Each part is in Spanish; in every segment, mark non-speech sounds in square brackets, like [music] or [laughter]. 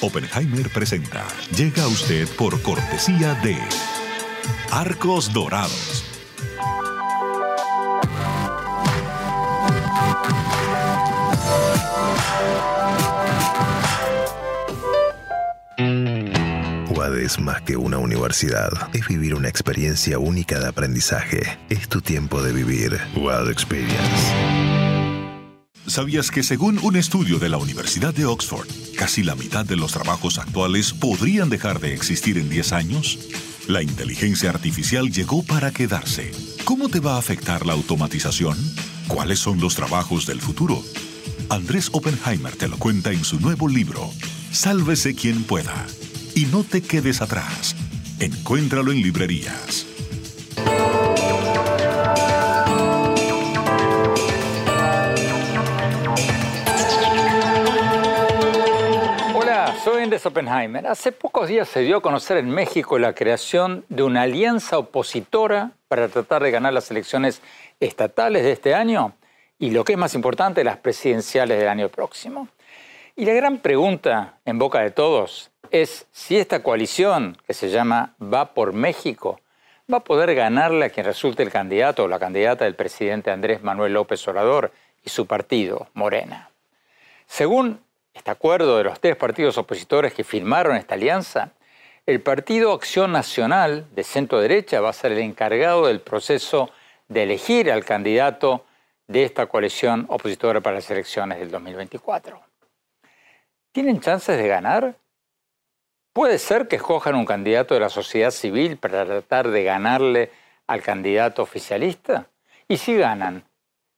Oppenheimer presenta. Llega a usted por cortesía de Arcos Dorados. UAD es más que una universidad. Es vivir una experiencia única de aprendizaje. Es tu tiempo de vivir. UAD Experience. ¿Sabías que según un estudio de la Universidad de Oxford, casi la mitad de los trabajos actuales podrían dejar de existir en 10 años? La inteligencia artificial llegó para quedarse. ¿Cómo te va a afectar la automatización? ¿Cuáles son los trabajos del futuro? Andrés Oppenheimer te lo cuenta en su nuevo libro, Sálvese quien pueda. Y no te quedes atrás. Encuéntralo en librerías. Andrés Oppenheimer. Hace pocos días se dio a conocer en México la creación de una alianza opositora para tratar de ganar las elecciones estatales de este año y lo que es más importante, las presidenciales del año próximo. Y la gran pregunta en boca de todos es si esta coalición, que se llama Va por México, va a poder ganarle a quien resulte el candidato o la candidata del presidente Andrés Manuel López Obrador y su partido, Morena. Según este acuerdo de los tres partidos opositores que firmaron esta alianza, el Partido Acción Nacional de centro derecha va a ser el encargado del proceso de elegir al candidato de esta coalición opositora para las elecciones del 2024. ¿Tienen chances de ganar? Puede ser que escojan un candidato de la sociedad civil para tratar de ganarle al candidato oficialista. Y si ganan,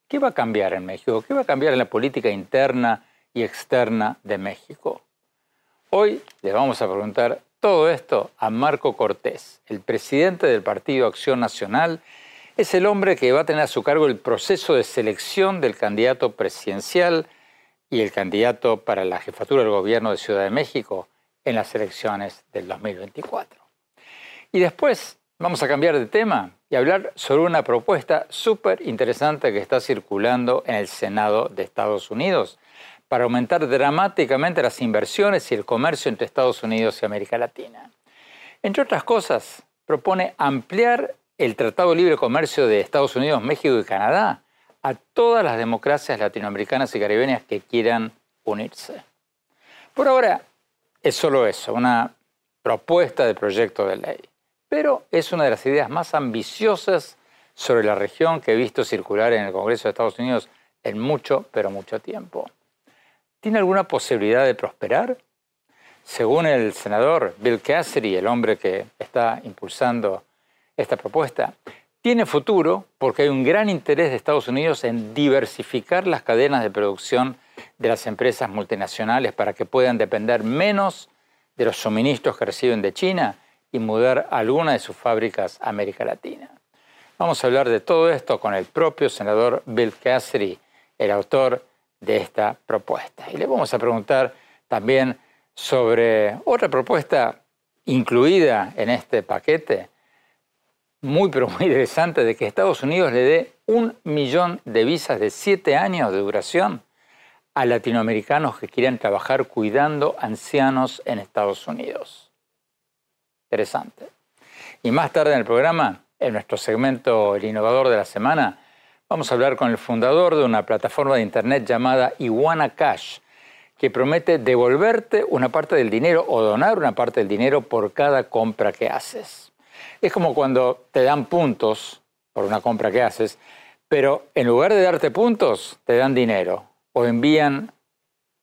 ¿qué va a cambiar en México? ¿Qué va a cambiar en la política interna externa de México? Hoy le vamos a preguntar todo esto a Marco Cortés, el presidente del Partido Acción Nacional. Es el hombre que va a tener a su cargo el proceso de selección del candidato presidencial y el candidato para la jefatura del gobierno de Ciudad de México en las elecciones del 2024. Y después vamos a cambiar de tema y hablar sobre una propuesta súper interesante que está circulando en el Senado de Estados Unidos para aumentar dramáticamente las inversiones y el comercio entre Estados Unidos y América Latina. Entre otras cosas, propone ampliar el Tratado de Libre Comercio de Estados Unidos, México y Canadá a todas las democracias latinoamericanas y caribeñas que quieran unirse. Por ahora es solo eso, una propuesta de proyecto de ley, pero es una de las ideas más ambiciosas sobre la región que he visto circular en el Congreso de Estados Unidos en mucho, pero mucho tiempo. ¿Tiene alguna posibilidad de prosperar? Según el senador Bill Cassidy, el hombre que está impulsando esta propuesta, tiene futuro porque hay un gran interés de Estados Unidos en diversificar las cadenas de producción de las empresas multinacionales para que puedan depender menos de los suministros que reciben de China y mudar alguna de sus fábricas a América Latina. Vamos a hablar de todo esto con el propio senador Bill Cassidy, el autor de esta propuesta. Y le vamos a preguntar también sobre otra propuesta incluida en este paquete, muy pero muy interesante, de que Estados Unidos le dé un millón de visas de siete años de duración a latinoamericanos que quieran trabajar cuidando ancianos en Estados Unidos. Interesante. Y más tarde en el programa, en nuestro segmento El Innovador de la Semana, vamos a hablar con el fundador de una plataforma de Internet llamada Iguana Cash, que promete devolverte una parte del dinero o donar una parte del dinero por cada compra que haces. Es como cuando te dan puntos por una compra que haces, pero en lugar de darte puntos, te dan dinero o envían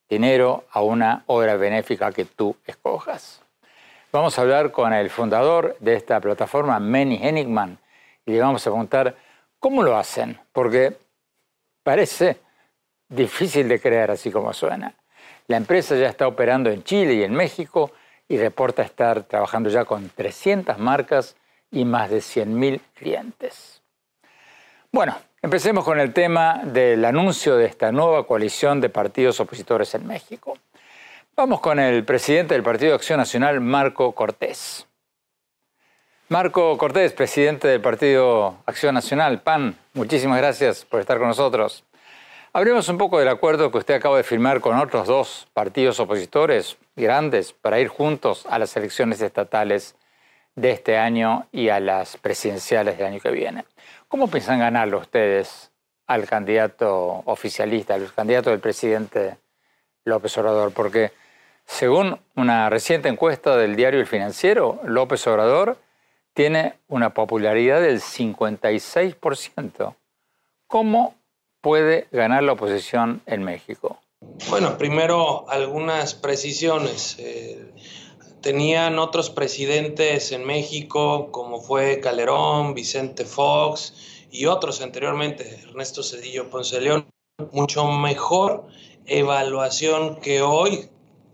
dinero a una obra benéfica que tú escojas. Vamos a hablar con el fundador de esta plataforma, Manny Henigman, y le vamos a preguntar cómo lo hacen, porque parece difícil de creer así como suena. La empresa ya está operando en Chile y en México y reporta estar trabajando ya con 300 marcas y más de 100.000 clientes. Bueno, empecemos con el tema del anuncio de esta nueva coalición de partidos opositores en México. Vamos con el presidente del Partido de Acción Nacional, Marco Cortés. Marco Cortés, presidente del Partido Acción Nacional, PAN, muchísimas gracias por estar con nosotros. Hablemos un poco del acuerdo que usted acaba de firmar con otros dos partidos opositores grandes para ir juntos a las elecciones estatales de este año y a las presidenciales del año que viene. ¿Cómo piensan ganarlo ustedes al candidato oficialista, al candidato del presidente López Obrador? Porque según una reciente encuesta del diario El Financiero, López Obrador tiene una popularidad del 56%. ¿Cómo puede ganar la oposición en México? Bueno, primero algunas precisiones. Eh, tenían otros presidentes en México, como fue Calderón, Vicente Fox y otros anteriormente, Ernesto Cedillo Ponce León, mucho mejor evaluación que hoy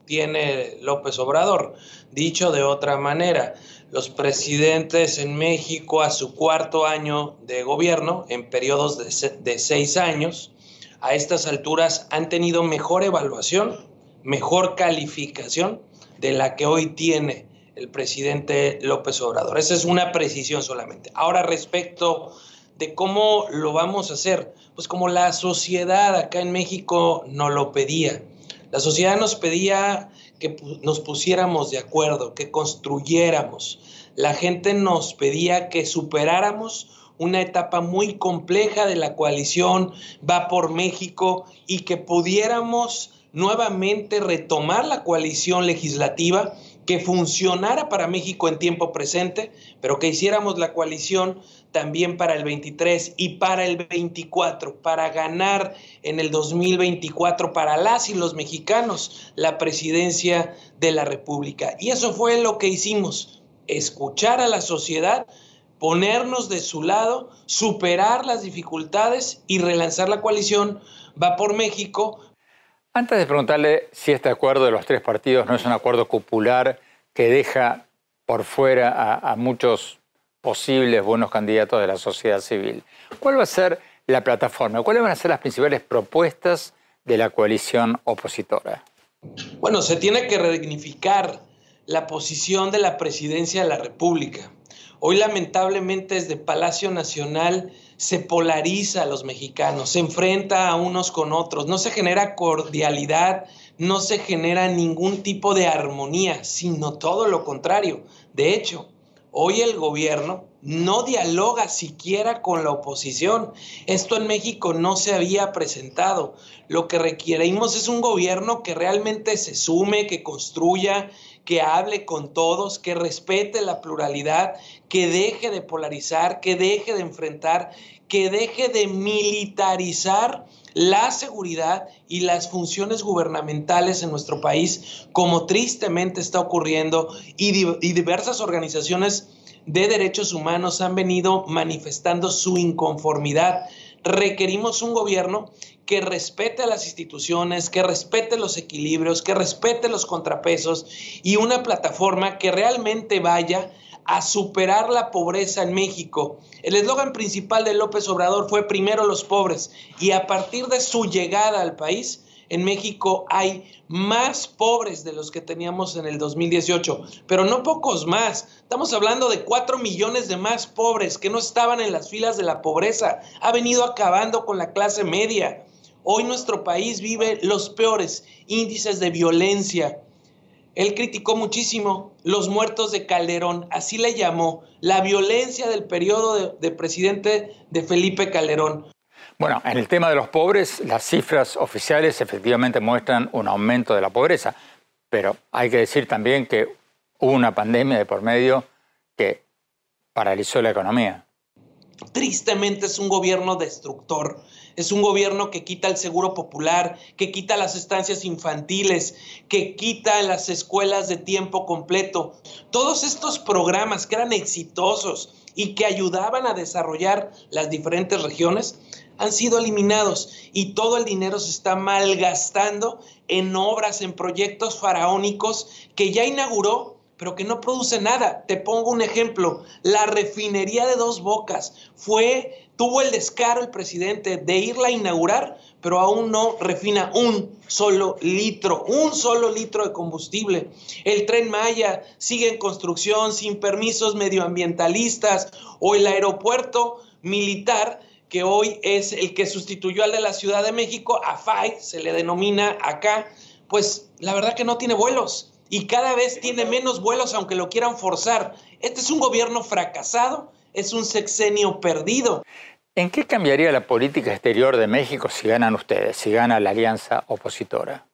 tiene López Obrador. Dicho de otra manera, los presidentes en México a su cuarto año de gobierno, en periodos de, seis años, a estas alturas han tenido mejor evaluación, mejor calificación de la que hoy tiene el presidente López Obrador. Esa es una precisión solamente. Ahora respecto de cómo lo vamos a hacer, pues como la sociedad acá en México nos lo pedía. La sociedad nos pedía que nos pusiéramos de acuerdo, que construyéramos. La gente nos pedía que superáramos una etapa muy compleja de la coalición Va por México y que pudiéramos nuevamente retomar la coalición legislativa que funcionara para México en tiempo presente, pero que hiciéramos la coalición también para el 23 y para el 24, para ganar en el 2024 para las y los mexicanos la presidencia de la República. Y eso fue lo que hicimos, escuchar a la sociedad, ponernos de su lado, superar las dificultades y relanzar la coalición Va por México antes de preguntarle si este acuerdo de los tres partidos no es un acuerdo popular que deja por fuera a, muchos posibles buenos candidatos de la sociedad civil, ¿cuál va a ser la plataforma? ¿Cuáles van a ser las principales propuestas de la coalición opositora? Bueno, se tiene que redignificar la posición de la presidencia de la República. Hoy lamentablemente desde Palacio Nacional se polariza a los mexicanos, se enfrenta a unos con otros, no se genera cordialidad, no se genera ningún tipo de armonía, sino todo lo contrario. De hecho, hoy el gobierno no dialoga siquiera con la oposición. Esto en México no se había presentado. Lo que requerimos es un gobierno que realmente se sume, que construya, que hable con todos, que respete la pluralidad, que deje de polarizar, que deje de enfrentar, que deje de militarizar la seguridad y las funciones gubernamentales en nuestro país, como tristemente está ocurriendo, y, diversas organizaciones de derechos humanos han venido manifestando su inconformidad. Requerimos un gobierno que respete a las instituciones, que respete los equilibrios, que respete los contrapesos y una plataforma que realmente vaya a superar la pobreza en México. El eslogan principal de López Obrador fue primero los pobres y a partir de su llegada al país, en México hay más pobres de los que teníamos en el 2018, pero no pocos más. Estamos hablando de cuatro millones de más pobres que no estaban en las filas de la pobreza. Ha venido acabando con la clase media. Hoy nuestro país vive los peores índices de violencia. Él criticó muchísimo los muertos de Calderón, así le llamó, la violencia del periodo de, presidente de Felipe Calderón. Bueno, en el tema de los pobres, las cifras oficiales efectivamente muestran un aumento de la pobreza, pero hay que decir también que hubo una pandemia de por medio que paralizó la economía. Tristemente es un gobierno destructor. Es un gobierno que quita el seguro popular, que quita las estancias infantiles, que quita las escuelas de tiempo completo. Todos estos programas que eran exitosos y que ayudaban a desarrollar las diferentes regiones han sido eliminados y todo el dinero se está malgastando en obras, en proyectos faraónicos que ya inauguró, pero que no produce nada. Te pongo un ejemplo, la refinería de dos bocas fue, tuvo el descaro el presidente de irla a inaugurar, pero aún no refina un solo litro, un solo litro de combustible. El tren Maya sigue en construcción sin permisos medioambientalistas o el aeropuerto militar que hoy es el que sustituyó al de la Ciudad de México, AFAI, se le denomina acá, pues la verdad que no tiene vuelos y cada vez tiene menos vuelos aunque lo quieran forzar. Este es un gobierno fracasado, es un sexenio perdido. ¿En qué cambiaría la política exterior de México si ganan ustedes, si gana la alianza opositora?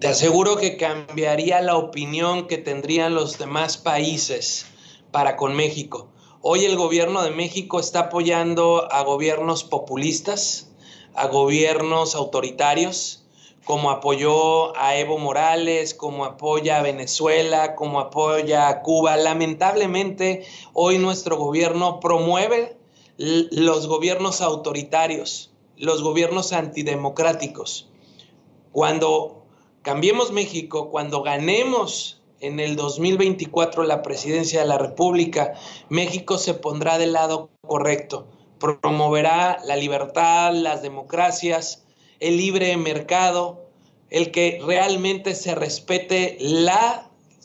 Te aseguro que cambiaría la opinión que tendrían los demás países para con México. Hoy el gobierno de México está apoyando a gobiernos populistas, a gobiernos autoritarios, como apoyó a Evo Morales, como apoya a Venezuela, como apoya a Cuba. Lamentablemente, hoy nuestro gobierno promueve los gobiernos autoritarios, los gobiernos antidemocráticos. Cuando cambiemos México, cuando ganemos en el 2024 la presidencia de la República, México se pondrá del lado correcto, promoverá la libertad, las democracias, el libre mercado, el que realmente se respete las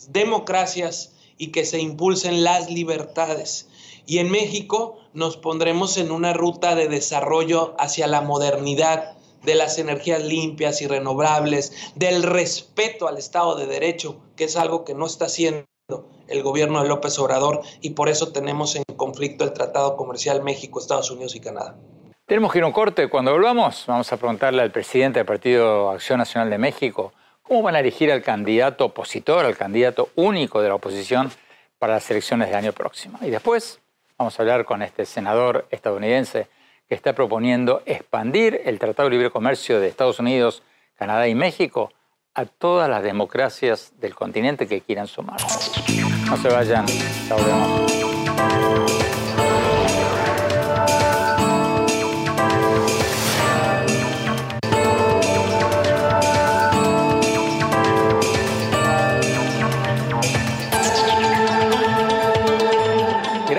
democracias y que se impulsen las libertades. Y en México nos pondremos en una ruta de desarrollo hacia la modernidad, de las energías limpias y renovables, del respeto al Estado de Derecho, que es algo que no está haciendo el gobierno de López Obrador y por eso tenemos en conflicto el Tratado Comercial México, Estados Unidos y Canadá. Tenemos que ir a un corte. Cuando volvamos, vamos a preguntarle al presidente del Partido Acción Nacional de México cómo van a elegir al candidato opositor, al candidato único de la oposición para las elecciones del año próximo. Y después vamos a hablar con este senador estadounidense que está proponiendo expandir el Tratado de Libre Comercio de Estados Unidos, Canadá y México a todas las democracias del continente que quieran sumar. No se vayan, ya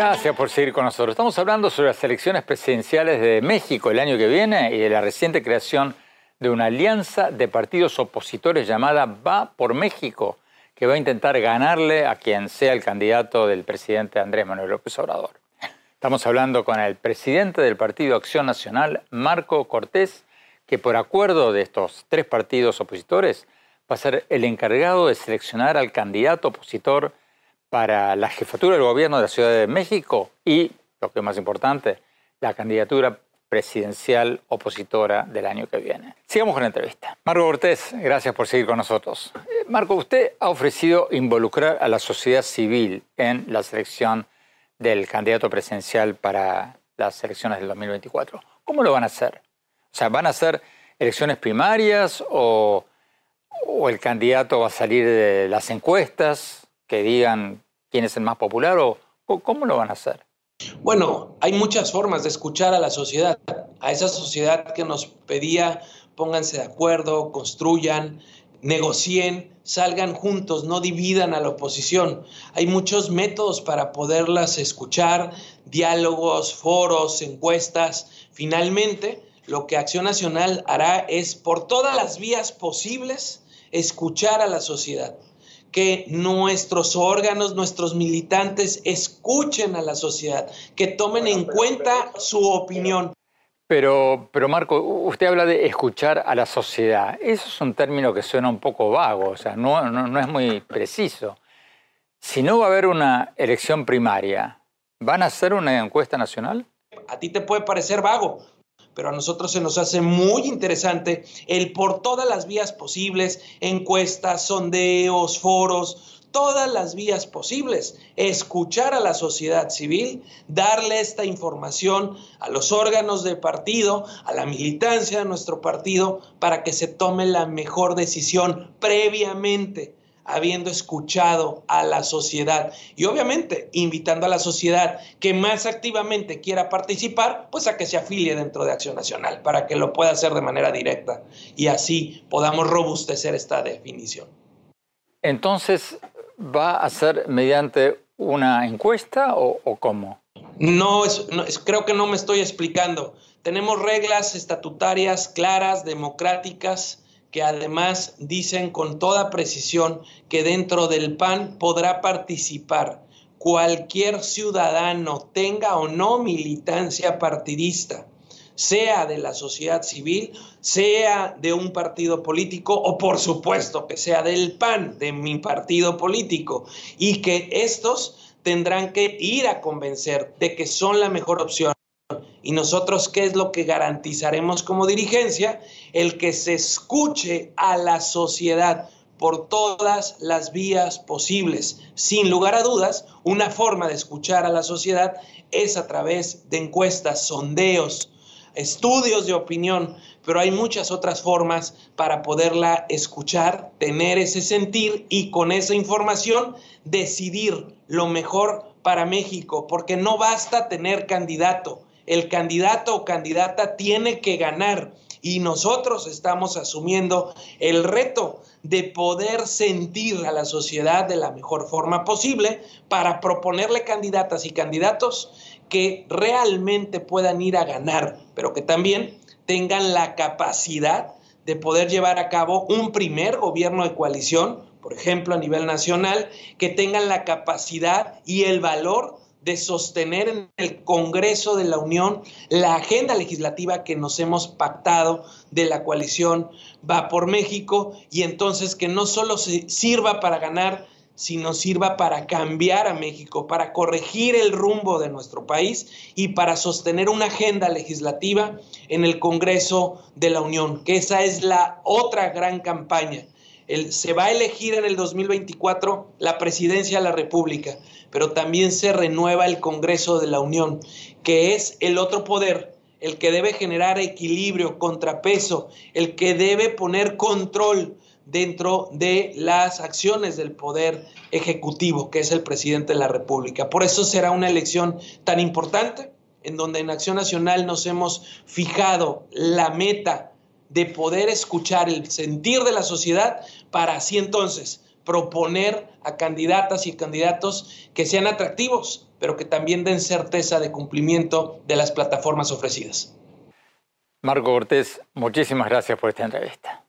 Gracias por seguir con nosotros. Estamos hablando sobre las elecciones presidenciales de México el año que viene y de la reciente creación de una alianza de partidos opositores llamada Va por México, que va a intentar ganarle a quien sea el candidato del presidente Andrés Manuel López Obrador. Estamos hablando con el presidente del Partido Acción Nacional, Marco Cortés, que por acuerdo de estos tres partidos opositores va a ser el encargado de seleccionar al candidato opositor para la jefatura del gobierno de la Ciudad de México y, lo que es más importante, la candidatura presidencial opositora del año que viene. Sigamos con la entrevista. Marco Cortés, gracias por seguir con nosotros. Eh, Marco, usted ha ofrecido involucrar a la sociedad civil en la selección del candidato presidencial para las elecciones del 2024. ¿Cómo lo van a hacer? O sea, ¿van a hacer elecciones primarias o el candidato va a salir de las encuestas que digan quién es el más popular o cómo lo van a hacer? Bueno, hay muchas formas de escuchar a la sociedad, a esa sociedad que nos pedía pónganse de acuerdo, construyan, negocien, salgan juntos, no dividan a la oposición. Hay muchos métodos para poderlas escuchar, diálogos, foros, encuestas. Finalmente, lo que Acción Nacional hará es, por todas las vías posibles, escuchar a la sociedad que nuestros órganos, nuestros militantes escuchen a la sociedad, que tomen en cuenta su opinión. Pero, pero Marco, usted habla de escuchar a la sociedad. Eso es un término que suena un poco vago, o sea, no, no, no es muy preciso. Si no va a haber una elección primaria, ¿van a hacer una encuesta nacional? A ti te puede parecer vago, pero a nosotros se nos hace muy interesante el por todas las vías posibles, encuestas, sondeos, foros, todas las vías posibles, escuchar a la sociedad civil, darle esta información a los órganos de partido, a la militancia de nuestro partido, para que se tome la mejor decisión previamente habiendo escuchado a la sociedad y obviamente invitando a la sociedad que más activamente quiera participar, pues a que se afilie dentro de Acción Nacional para que lo pueda hacer de manera directa y así podamos robustecer esta definición. Entonces, ¿va a ser mediante una encuesta o, cómo? No, es, creo que no me estoy explicando. Tenemos reglas estatutarias claras, democráticas, que además dicen con toda precisión que dentro del PAN podrá participar cualquier ciudadano, tenga o no militancia partidista, sea de la sociedad civil, sea de un partido político o por supuesto que sea del PAN, de mi partido político, y que estos tendrán que ir a convencer de que son la mejor opción y nosotros, ¿qué es lo que garantizaremos como dirigencia? El que se escuche a la sociedad por todas las vías posibles. Sin lugar a dudas, una forma de escuchar a la sociedad es a través de encuestas, sondeos, estudios de opinión, pero hay muchas otras formas para poderla escuchar, tener ese sentir y con esa información decidir lo mejor para México, porque no basta tener candidato, el candidato o candidata tiene que ganar. Y nosotros estamos asumiendo el reto de poder sentir a la sociedad de la mejor forma posible para proponerle candidatas y candidatos que realmente puedan ir a ganar, pero que también tengan la capacidad de poder llevar a cabo un primer gobierno de coalición, por ejemplo, a nivel nacional, que tengan la capacidad y el valor de sostener en el Congreso de la Unión la agenda legislativa que nos hemos pactado de la coalición Va por México y entonces que no solo sirva para ganar, sino sirva para cambiar a México, para corregir el rumbo de nuestro país y para sostener una agenda legislativa en el Congreso de la Unión, que esa es la otra gran campaña. Se va a elegir en el 2024 la presidencia de la República pero también se renueva el Congreso de la Unión, que es el otro poder, el que debe generar equilibrio, contrapeso, el que debe poner control dentro de las acciones del poder ejecutivo, que es el presidente de la República. Por eso será una elección tan importante, en donde en Acción Nacional nos hemos fijado la meta de poder escuchar el sentir de la sociedad para así entonces proponer a candidatas y candidatos que sean atractivos, pero que también den certeza de cumplimiento de las plataformas ofrecidas. Marco Cortés, muchísimas gracias por esta entrevista.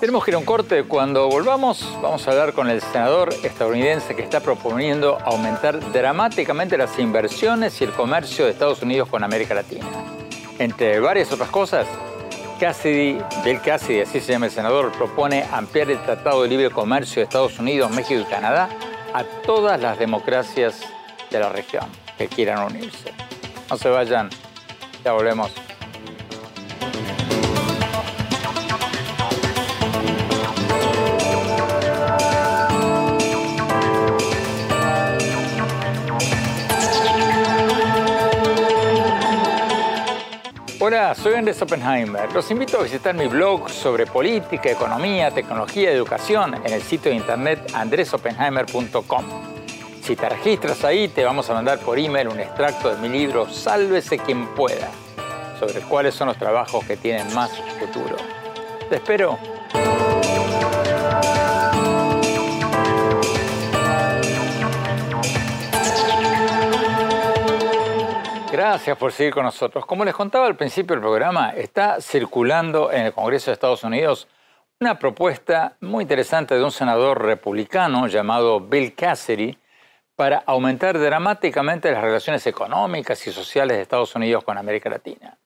Tenemos que ir a un corte. Cuando volvamos, vamos a hablar con el senador estadounidense que está proponiendo aumentar dramáticamente las inversiones y el comercio de Estados Unidos con América Latina. Entre varias otras cosas, Cassidy, Bill Cassidy, así se llama el senador, propone ampliar el Tratado de Libre Comercio de Estados Unidos, México y Canadá a todas las democracias de la región que quieran unirse. No se vayan, ya volvemos. Hola, soy Andrés Oppenheimer. Los invito a visitar mi blog sobre política, economía, tecnología educación en el sitio de internet andresoppenheimer.com. Si te registras ahí, te vamos a mandar por email un extracto de mi libro Sálvese quien pueda, sobre cuáles son los trabajos que tienen más futuro. Te espero. Gracias por seguir con nosotros. Como les contaba al principio del programa, está circulando en el Congreso de Estados Unidos una propuesta muy interesante de un senador republicano llamado Bill Cassidy para aumentar dramáticamente las relaciones económicas y sociales de Estados Unidos con América Latina.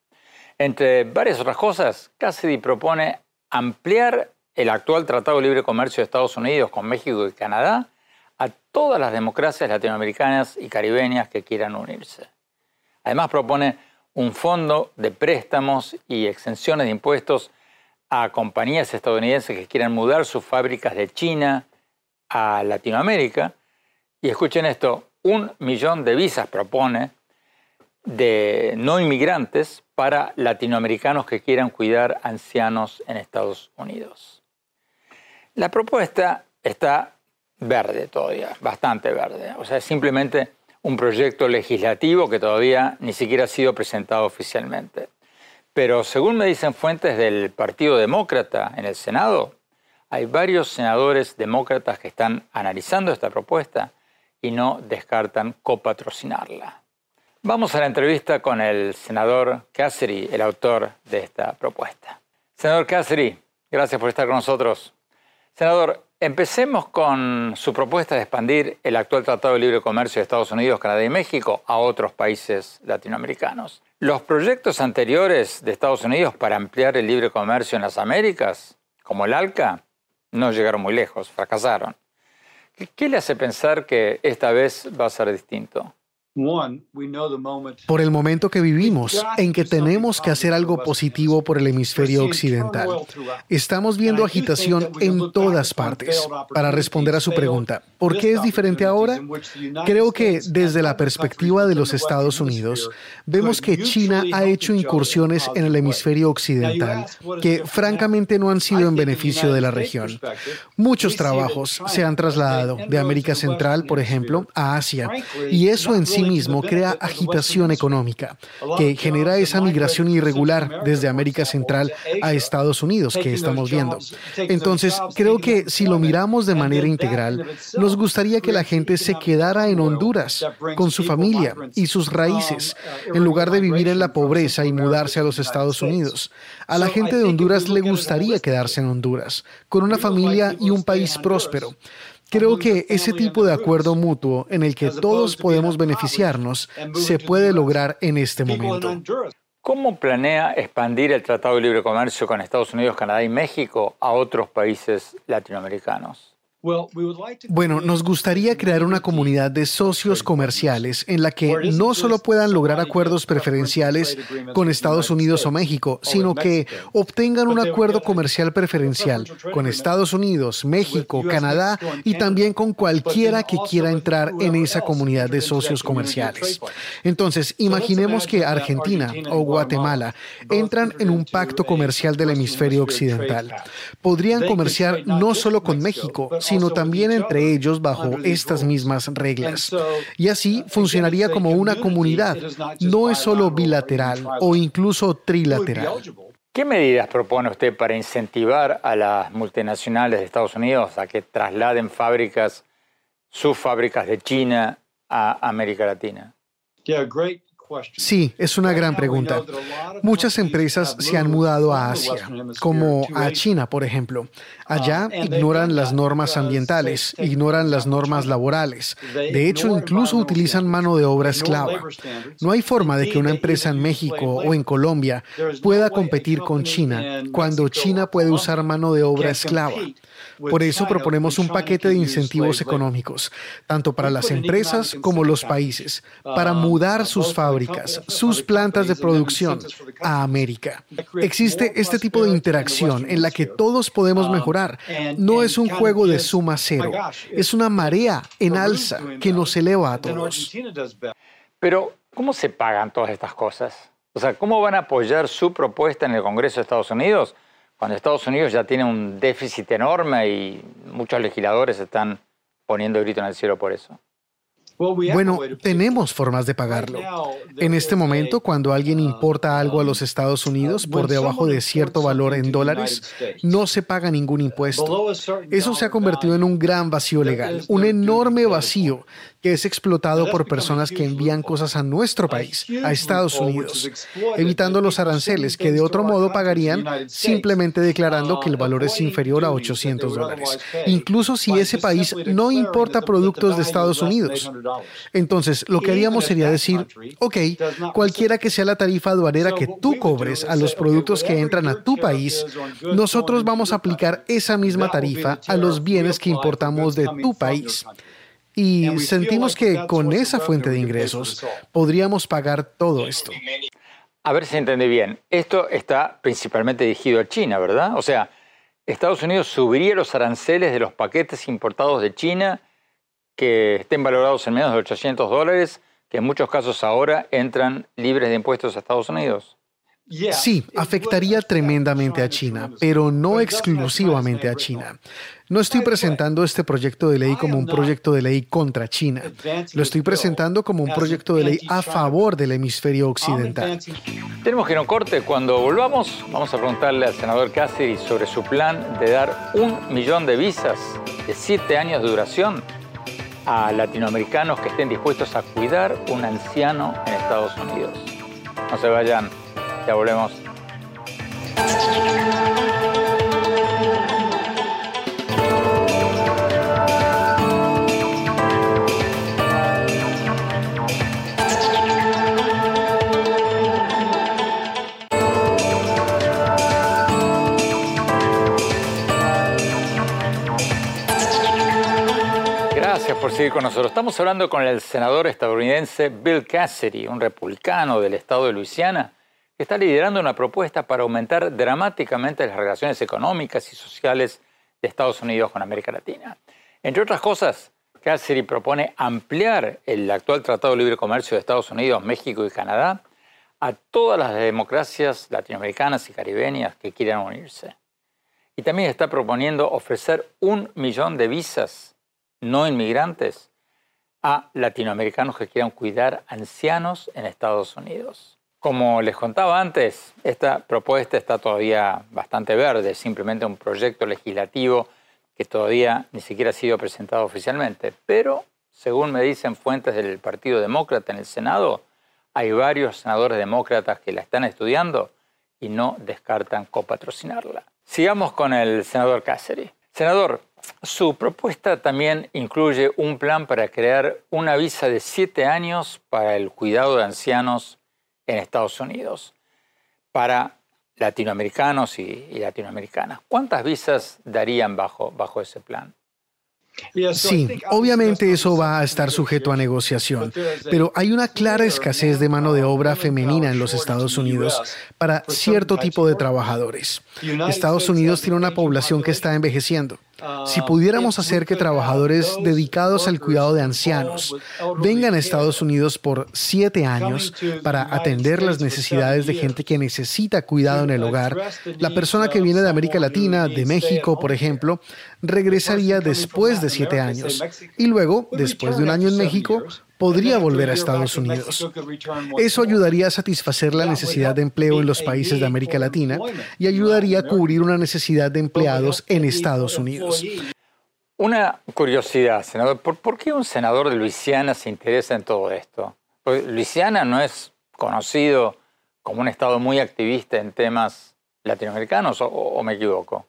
Entre varias otras cosas, Cassidy propone ampliar el actual Tratado de Libre Comercio de Estados Unidos con México y Canadá a todas las democracias latinoamericanas y caribeñas que quieran unirse. Además propone un fondo de préstamos y exenciones de impuestos a compañías estadounidenses que quieran mudar sus fábricas de China a Latinoamérica. Y escuchen esto, un millón de visas propone de no inmigrantes para latinoamericanos que quieran cuidar ancianos en Estados Unidos. La propuesta está verde todavía, bastante verde. O sea, simplemente un proyecto legislativo que todavía ni siquiera ha sido presentado oficialmente. Pero según me dicen fuentes del Partido Demócrata en el Senado, hay varios senadores demócratas que están analizando esta propuesta y no descartan copatrocinarla. Vamos a la entrevista con el senador Cassidy, el autor de esta propuesta. Senador Cassidy, gracias por estar con nosotros. Senador, empecemos con su propuesta de expandir el actual Tratado de Libre Comercio de Estados Unidos, Canadá y México a otros países latinoamericanos. Los proyectos anteriores de Estados Unidos para ampliar el libre comercio en las Américas, como el ALCA, no llegaron muy lejos, fracasaron. ¿Qué, le hace pensar que esta vez va a ser distinto? Por el momento que vivimos, en que tenemos que hacer algo positivo por el hemisferio occidental. Estamos viendo agitación en todas partes. Para responder a su pregunta, ¿por qué es diferente ahora? Creo que desde la perspectiva de los Estados Unidos, vemos que China ha hecho incursiones en el hemisferio occidental que francamente no han sido en beneficio de la región. Muchos trabajos se han trasladado de América Central, por ejemplo, a Asia, y eso en sí mismo crea agitación económica, que genera esa migración irregular desde América Central a Estados Unidos que estamos viendo. Entonces, creo que si lo miramos de manera integral, nos gustaría que la gente se quedara en Honduras con su familia y sus raíces, en lugar de vivir en la pobreza y mudarse a los Estados Unidos. A la gente de Honduras le gustaría quedarse en Honduras, con una familia y un país próspero. Creo que ese tipo de acuerdo mutuo en el que todos podemos beneficiarnos se puede lograr en este momento. ¿Cómo planea expandir el Tratado de Libre Comercio con Estados Unidos, Canadá y México a otros países latinoamericanos? Bueno, nos gustaría crear una comunidad de socios comerciales en la que no solo puedan lograr acuerdos preferenciales con Estados Unidos o México, sino que obtengan un acuerdo comercial preferencial con Estados Unidos, México, Canadá y también con cualquiera que quiera entrar en esa comunidad de socios comerciales. Entonces, imaginemos que Argentina o Guatemala entran en un pacto comercial del hemisferio occidental. Podrían comerciar no solo con México, sino también entre ellos bajo estas mismas reglas. Y así funcionaría como una comunidad, no es solo bilateral o incluso trilateral. ¿Qué medidas propone usted para incentivar a las multinacionales de Estados Unidos a que trasladen fábricas, sus fábricas de China a América Latina? Sí, es una gran pregunta. Muchas empresas se han mudado a Asia, como a China, por ejemplo. Allá ignoran las normas ambientales, ignoran las normas laborales. De hecho, incluso utilizan mano de obra esclava. No hay forma de que una empresa en México o en Colombia pueda competir con China cuando China puede usar mano de obra esclava. Por eso proponemos un paquete de incentivos económicos, tanto para las empresas como los países, para mudar sus fábricas, sus plantas de producción a América. Existe este tipo de interacción en la que todos podemos mejorar. No es un juego de suma cero, es una marea en alza que nos eleva a todos. Pero, ¿cómo se pagan todas estas cosas? O sea, ¿cómo van a apoyar su propuesta en el Congreso de Estados Unidos cuando Estados Unidos ya tiene un déficit enorme y muchos legisladores están poniendo grito en el cielo por eso. Bueno, tenemos formas de pagarlo. En este momento, cuando alguien uh, importa algo a los Estados Unidos por debajo de cierto valor en dólares, no se paga ningún impuesto. Eso se ha convertido en un gran vacío legal, un enorme vacío que es explotado por personas que envían cosas a nuestro país, a Estados Unidos, evitando los aranceles que de otro modo pagarían simplemente declarando que el valor es inferior a 800 dólares, incluso si ese país no importa productos de Estados Unidos. Entonces, lo que haríamos sería decir, ok, cualquiera que sea la tarifa aduanera que tú cobres a los productos que entran a tu país, nosotros vamos a aplicar esa misma tarifa a los bienes que importamos de tu país. Y sentimos que con esa fuente de ingresos podríamos pagar todo esto. A ver si entendí bien. Esto está principalmente dirigido a China, ¿verdad? O sea, Estados Unidos subiría los aranceles de los paquetes importados de China que estén valorados en menos de 800 dólares, que en muchos casos ahora entran libres de impuestos a Estados Unidos. Sí, afectaría tremendamente a China, pero no exclusivamente a China. No estoy presentando este proyecto de ley como un proyecto de ley contra China. Lo estoy presentando como un proyecto de ley a favor del hemisferio occidental. Tenemos que ir a un corte. Cuando volvamos, vamos a preguntarle al senador Cassidy sobre su plan de dar un millón de visas de siete años de duración a latinoamericanos que estén dispuestos a cuidar un anciano en Estados Unidos. No se vayan. Ya volvemos. Gracias por seguir con nosotros. Estamos hablando con el senador estadounidense Bill Cassidy, un republicano del estado de Luisiana está liderando una propuesta para aumentar dramáticamente las relaciones económicas y sociales de Estados Unidos con América Latina. Entre otras cosas, Cassidy propone ampliar el actual Tratado de Libre Comercio de Estados Unidos, México y Canadá a todas las democracias latinoamericanas y caribeñas que quieran unirse. Y también está proponiendo ofrecer un millón de visas no inmigrantes a latinoamericanos que quieran cuidar ancianos en Estados Unidos. Como les contaba antes, esta propuesta está todavía bastante verde, simplemente un proyecto legislativo que todavía ni siquiera ha sido presentado oficialmente. Pero, según me dicen fuentes del Partido Demócrata en el Senado, hay varios senadores demócratas que la están estudiando y no descartan copatrocinarla. Sigamos con el senador Cassidy. Senador, su propuesta también incluye un plan para crear una visa de siete años para el cuidado de ancianos en Estados Unidos para latinoamericanos y, latinoamericanas. ¿Cuántas visas darían bajo, bajo ese plan? Sí, obviamente eso va a estar sujeto a negociación, pero hay una clara escasez de mano de obra femenina en los Estados Unidos para cierto tipo de trabajadores. Estados Unidos tiene una población que está envejeciendo. Si pudiéramos hacer que trabajadores dedicados al cuidado de ancianos vengan a Estados Unidos por siete años para atender las necesidades de gente que necesita cuidado en el hogar, la persona que viene de América Latina, de México, por ejemplo, regresaría después de siete años y luego, después de un año en México, podría volver a Estados Unidos. Eso ayudaría a satisfacer la necesidad de empleo en los países de América Latina y ayudaría a cubrir una necesidad de empleados en Estados Unidos. Una curiosidad, senador, ¿por, qué un senador de Luisiana se interesa en todo esto? Luisiana no es conocido como un estado muy activista en temas latinoamericanos, o me equivoco?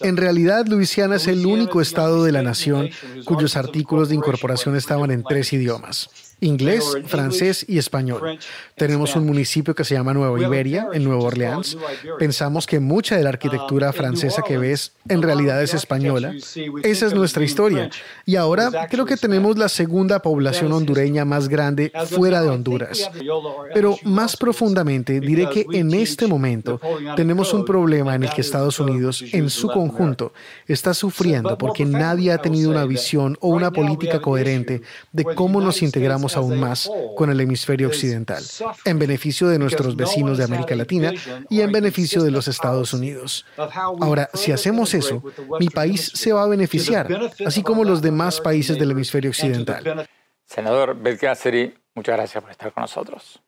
En realidad, Luisiana es el único estado de la nación cuyos artículos de incorporación estaban en tres idiomas inglés, francés y español. Tenemos un municipio que se llama Nueva Iberia, en Nueva Orleans. Pensamos que mucha de la arquitectura francesa que ves en realidad es española. Esa es nuestra historia. Y ahora creo que tenemos la segunda población hondureña más grande fuera de Honduras. Pero más profundamente, diré que en este momento tenemos un problema en el que Estados Unidos, en su conjunto, está sufriendo porque nadie ha tenido una visión o una política coherente de cómo nos integramos aún más con el hemisferio occidental, en beneficio de nuestros vecinos de América Latina y en beneficio de los Estados Unidos. Ahora, si hacemos eso, mi país se va a beneficiar, así como los demás países del hemisferio occidental. Senador Belcáceri, muchas gracias por estar con nosotros.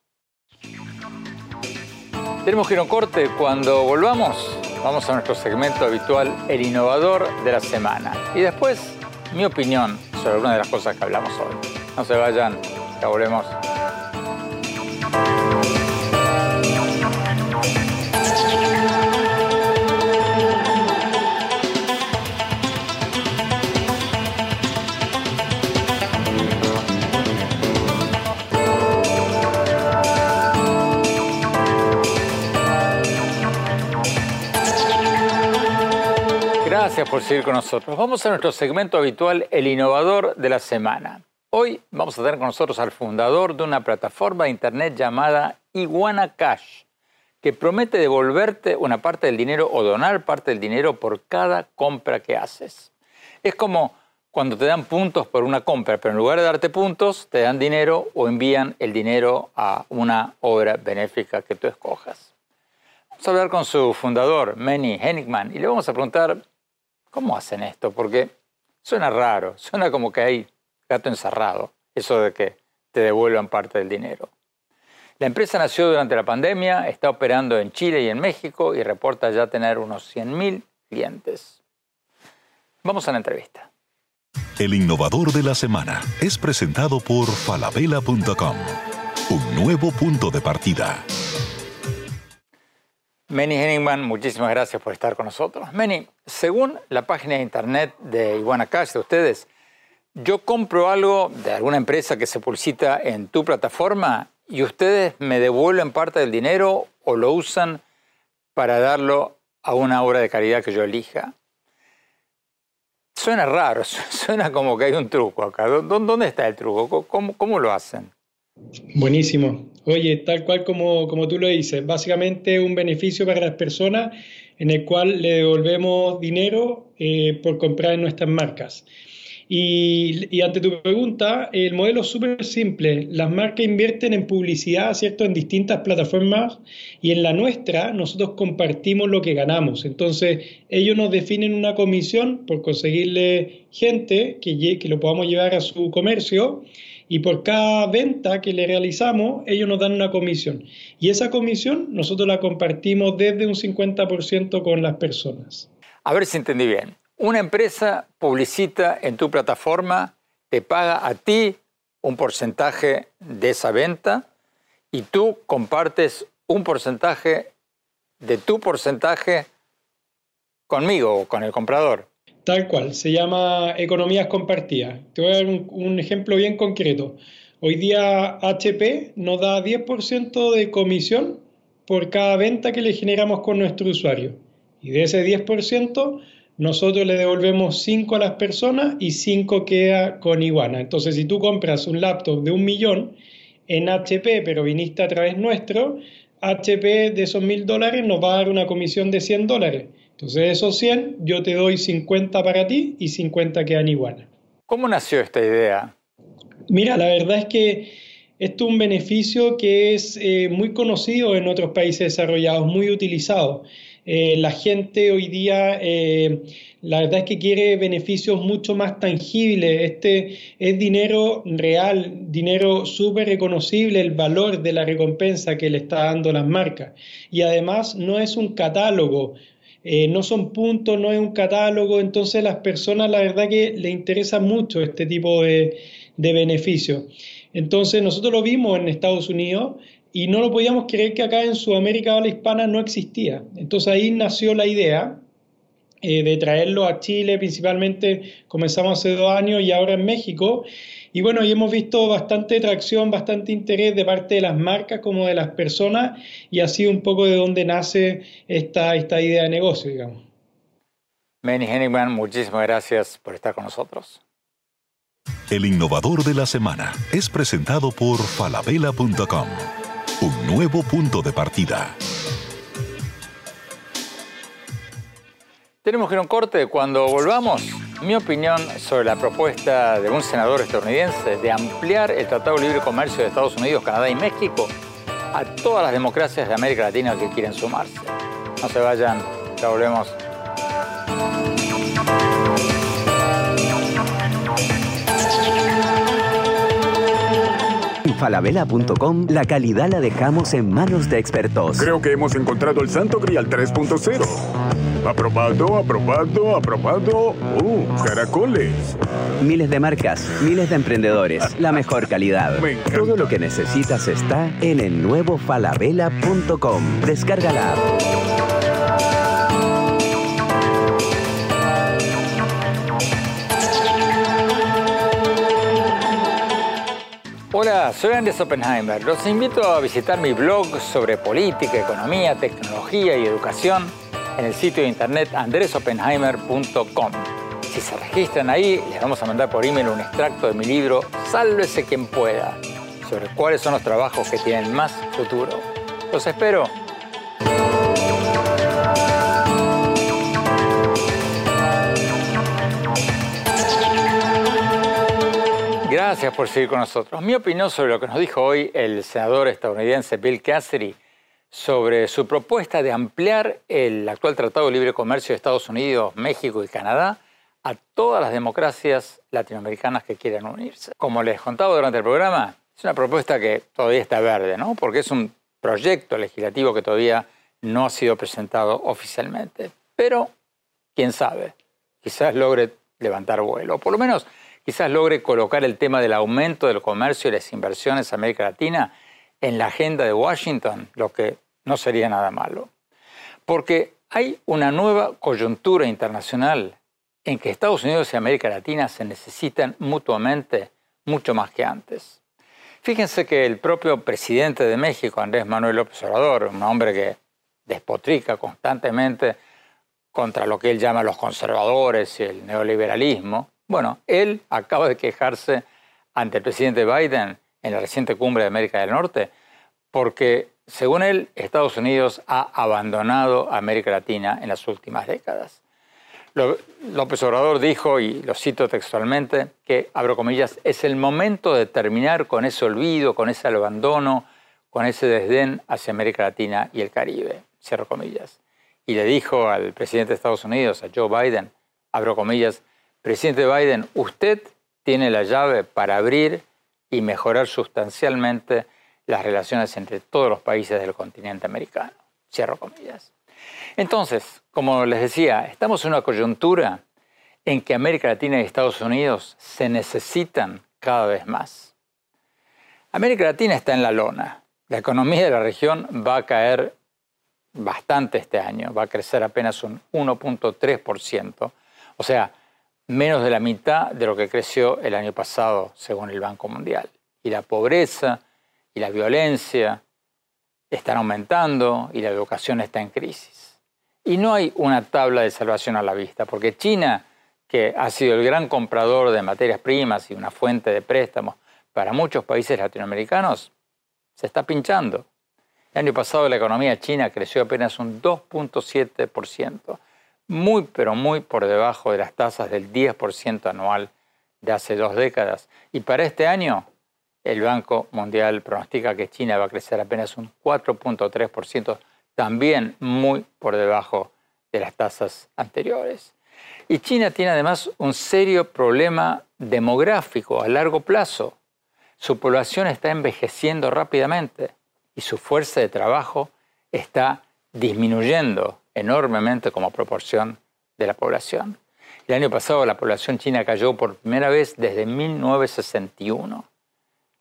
Tenemos que corte. Cuando volvamos, vamos a nuestro segmento habitual, el innovador de la semana. Y después, mi opinión sobre alguna de las cosas que hablamos hoy. No se vayan, ya volvemos. Gracias por seguir con nosotros. Vamos a nuestro segmento habitual, el innovador de la semana. Hoy vamos a tener con nosotros al fundador de una plataforma de internet llamada Iguana Cash, que promete devolverte una parte del dinero o donar parte del dinero por cada compra que haces. Es como cuando te dan puntos por una compra, pero en lugar de darte puntos, te dan dinero o envían el dinero a una obra benéfica que tú escojas. Vamos a hablar con su fundador, Manny Henigman, y le vamos a preguntar cómo hacen esto, porque suena raro, suena como que hay gato encerrado, eso de que te devuelvan parte del dinero. La empresa nació durante la pandemia, está operando en Chile y en México y reporta ya tener unos 100.000 clientes. Vamos a la entrevista. El innovador de la semana es presentado por falabella.com, un nuevo punto de partida. Manny Henningman, muchísimas gracias por estar con nosotros. Manny, según la página de internet de Iguana Cash de ustedes, yo compro algo de alguna empresa que se publicita en tu plataforma y ustedes me devuelven parte del dinero o lo usan para darlo a una obra de caridad que yo elija. Suena raro, [laughs] suena como que hay un truco acá. ¿Dónde está el truco? ¿Cómo, lo hacen? Buenísimo. Oye, tal cual como, como tú lo dices, básicamente un beneficio para las personas en el cual le devolvemos dinero eh, por comprar en nuestras marcas. Y, ante tu pregunta, el modelo es súper simple. Las marcas invierten en publicidad, ¿cierto?, en distintas plataformas y en la nuestra nosotros compartimos lo que ganamos. Entonces, ellos nos definen una comisión por conseguirle gente que, que lo podamos llevar a su comercio y por cada venta que le realizamos, ellos nos dan una comisión. Y esa comisión nosotros la compartimos desde un 50% con las personas. A ver si entendí bien una empresa publicita en tu plataforma, te paga a ti un porcentaje de esa venta y tú compartes un porcentaje de tu porcentaje conmigo o con el comprador. Tal cual, se llama economías compartidas. Te voy a dar un, ejemplo bien concreto. Hoy día HP nos da 10% de comisión por cada venta que le generamos con nuestro usuario. Y de ese 10%, nosotros le devolvemos 5 a las personas y 5 queda con Iguana. Entonces, si tú compras un laptop de un millón en HP, pero viniste a través nuestro, HP de esos mil dólares nos va a dar una comisión de 100 dólares. Entonces, de esos 100, yo te doy 50 para ti y 50 quedan Iguana. ¿Cómo nació esta idea? Mira, la verdad es que esto es un beneficio que es eh, muy conocido en otros países desarrollados, muy utilizado. Eh, la gente hoy día, eh, la verdad es que quiere beneficios mucho más tangibles. Este es dinero real, dinero súper reconocible, el valor de la recompensa que le está dando las marcas. Y además no es un catálogo. Eh, no son puntos, no es un catálogo, entonces las personas la verdad que le interesa mucho este tipo de, de beneficios. Entonces nosotros lo vimos en Estados Unidos y no lo podíamos creer que acá en Sudamérica o la hispana no existía. Entonces ahí nació la idea eh, de traerlo a Chile, principalmente comenzamos hace dos años y ahora en México. Y bueno, y hemos visto bastante tracción, bastante interés de parte de las marcas como de las personas y así un poco de dónde nace esta, esta idea de negocio, digamos. Manny Henigman, muchísimas gracias por estar con nosotros. El innovador de la semana es presentado por falabella.com un nuevo punto de partida. Tenemos que ir a un corte. Cuando volvamos, mi opinión sobre la propuesta de un senador estadounidense de ampliar el Tratado de Libre Comercio de Estados Unidos, Canadá y México a todas las democracias de América Latina que quieren sumarse. No se vayan, ya volvemos. falabella.com, la calidad la dejamos en manos de expertos. Creo que hemos encontrado el santo grial 3.0. Aprobado, aprobado, aprobado. ¡Uh, caracoles! Miles de marcas, miles de emprendedores, la mejor calidad. Todo lo que necesitas está en el nuevo falabella.com. Descárgala. Hola, soy Andrés Oppenheimer. Los invito a visitar mi blog sobre política, economía, tecnología y educación en el sitio de internet andresoppenheimer.com. Si se registran ahí, les vamos a mandar por email un extracto de mi libro Sálvese quien pueda, sobre cuáles son los trabajos que tienen más futuro. Los espero. Gracias por seguir con nosotros. Mi opinión sobre lo que nos dijo hoy el senador estadounidense Bill Cassidy sobre su propuesta de ampliar el actual Tratado de Libre Comercio de Estados Unidos, México y Canadá a todas las democracias latinoamericanas que quieran unirse. Como les contaba durante el programa, es una propuesta que todavía está verde, ¿no? Porque es un proyecto legislativo que todavía no ha sido presentado oficialmente. Pero, quién sabe, quizás logre levantar vuelo, por lo menos quizás logre colocar el tema del aumento del comercio y las inversiones en América Latina en la agenda de Washington, lo que no sería nada malo. Porque hay una nueva coyuntura internacional en que Estados Unidos y América Latina se necesitan mutuamente mucho más que antes. Fíjense que el propio presidente de México, Andrés Manuel López Obrador, un hombre que despotrica constantemente contra lo que él llama los conservadores y el neoliberalismo, bueno, él acaba de quejarse ante el presidente Biden en la reciente cumbre de América del Norte, porque según él, Estados Unidos ha abandonado a América Latina en las últimas décadas. López Obrador dijo, y lo cito textualmente, que, abro comillas, es el momento de terminar con ese olvido, con ese abandono, con ese desdén hacia América Latina y el Caribe, cierro comillas. Y le dijo al presidente de Estados Unidos, a Joe Biden, abro comillas, presidente Biden, usted tiene la llave para abrir y mejorar sustancialmente las relaciones entre todos los países del continente americano. Cierro comillas. Entonces, como les decía, estamos en una coyuntura en que América Latina y Estados Unidos se necesitan cada vez más. América Latina está en la lona. La economía de la región va a caer bastante este año, va a crecer apenas un 1.3%, o sea, menos de la mitad de lo que creció el año pasado, según el Banco Mundial. Y la pobreza y la violencia están aumentando y la educación está en crisis. Y no hay una tabla de salvación a la vista, porque China, que ha sido el gran comprador de materias primas y una fuente de préstamos para muchos países latinoamericanos, se está pinchando. El año pasado la economía china creció apenas un 2.7% muy pero muy por debajo de las tasas del 10% anual de hace dos décadas. Y para este año, el Banco Mundial pronostica que China va a crecer apenas un 4.3%, también muy por debajo de las tasas anteriores. Y China tiene además un serio problema demográfico a largo plazo. Su población está envejeciendo rápidamente y su fuerza de trabajo está disminuyendo enormemente como proporción de la población. El año pasado la población china cayó por primera vez desde 1961.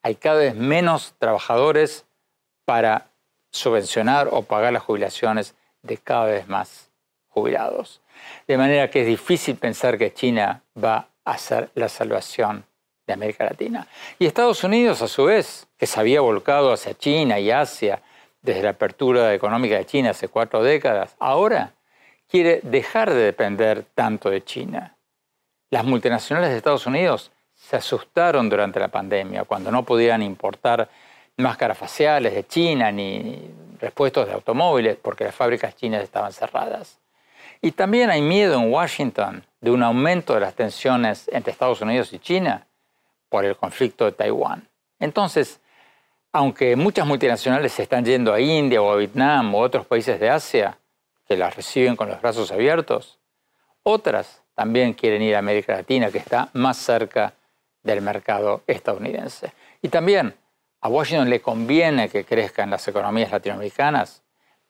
Hay cada vez menos trabajadores para subvencionar o pagar las jubilaciones de cada vez más jubilados. De manera que es difícil pensar que China va a ser la salvación de América Latina. Y Estados Unidos, a su vez, que se había volcado hacia China y Asia desde la apertura económica de China hace cuatro décadas, ahora quiere dejar de depender tanto de China. Las multinacionales de Estados Unidos se asustaron durante la pandemia cuando no podían importar máscaras faciales de China ni repuestos de automóviles porque las fábricas chinas estaban cerradas. Y también hay miedo en Washington de un aumento de las tensiones entre Estados Unidos y China por el conflicto de Taiwán. Entonces, aunque muchas multinacionales se están yendo a India o a Vietnam o a otros países de Asia, que las reciben con los brazos abiertos, otras también quieren ir a América Latina, que está más cerca del mercado estadounidense. Y también a Washington le conviene que crezcan las economías latinoamericanas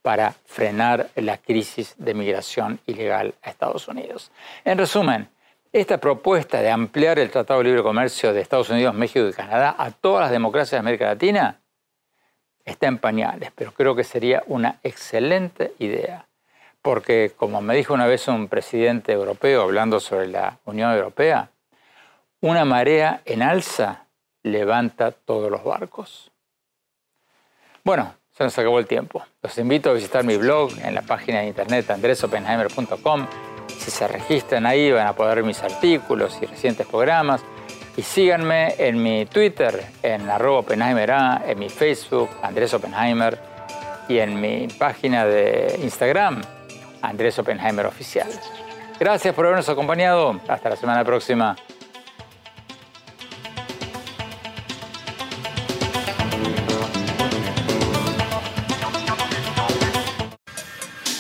para frenar la crisis de migración ilegal a Estados Unidos. En resumen, esta propuesta de ampliar el Tratado de Libre Comercio de Estados Unidos, México y Canadá a todas las democracias de América Latina está en pañales, pero creo que sería una excelente idea, porque como me dijo una vez un presidente europeo hablando sobre la Unión Europea, una marea en alza levanta todos los barcos. Bueno, se nos acabó el tiempo. Los invito a visitar mi blog en la página de internet andresopenheimer.com si se registran ahí van a poder ver mis artículos y recientes programas. Y síganme en mi Twitter, en arroba Oppenheimer en mi Facebook, Andrés Oppenheimer, y en mi página de Instagram, Andrés Oppenheimer Oficial. Gracias por habernos acompañado. Hasta la semana próxima.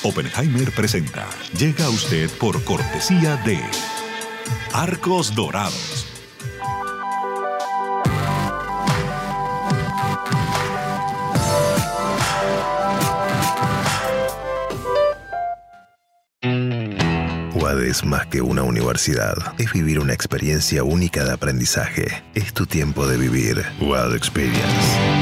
Oppenheimer presenta. Llega a usted por cortesía de Arcos Dorados. UAD es más que una universidad. Es vivir una experiencia única de aprendizaje. Es tu tiempo de vivir. UAD Experience.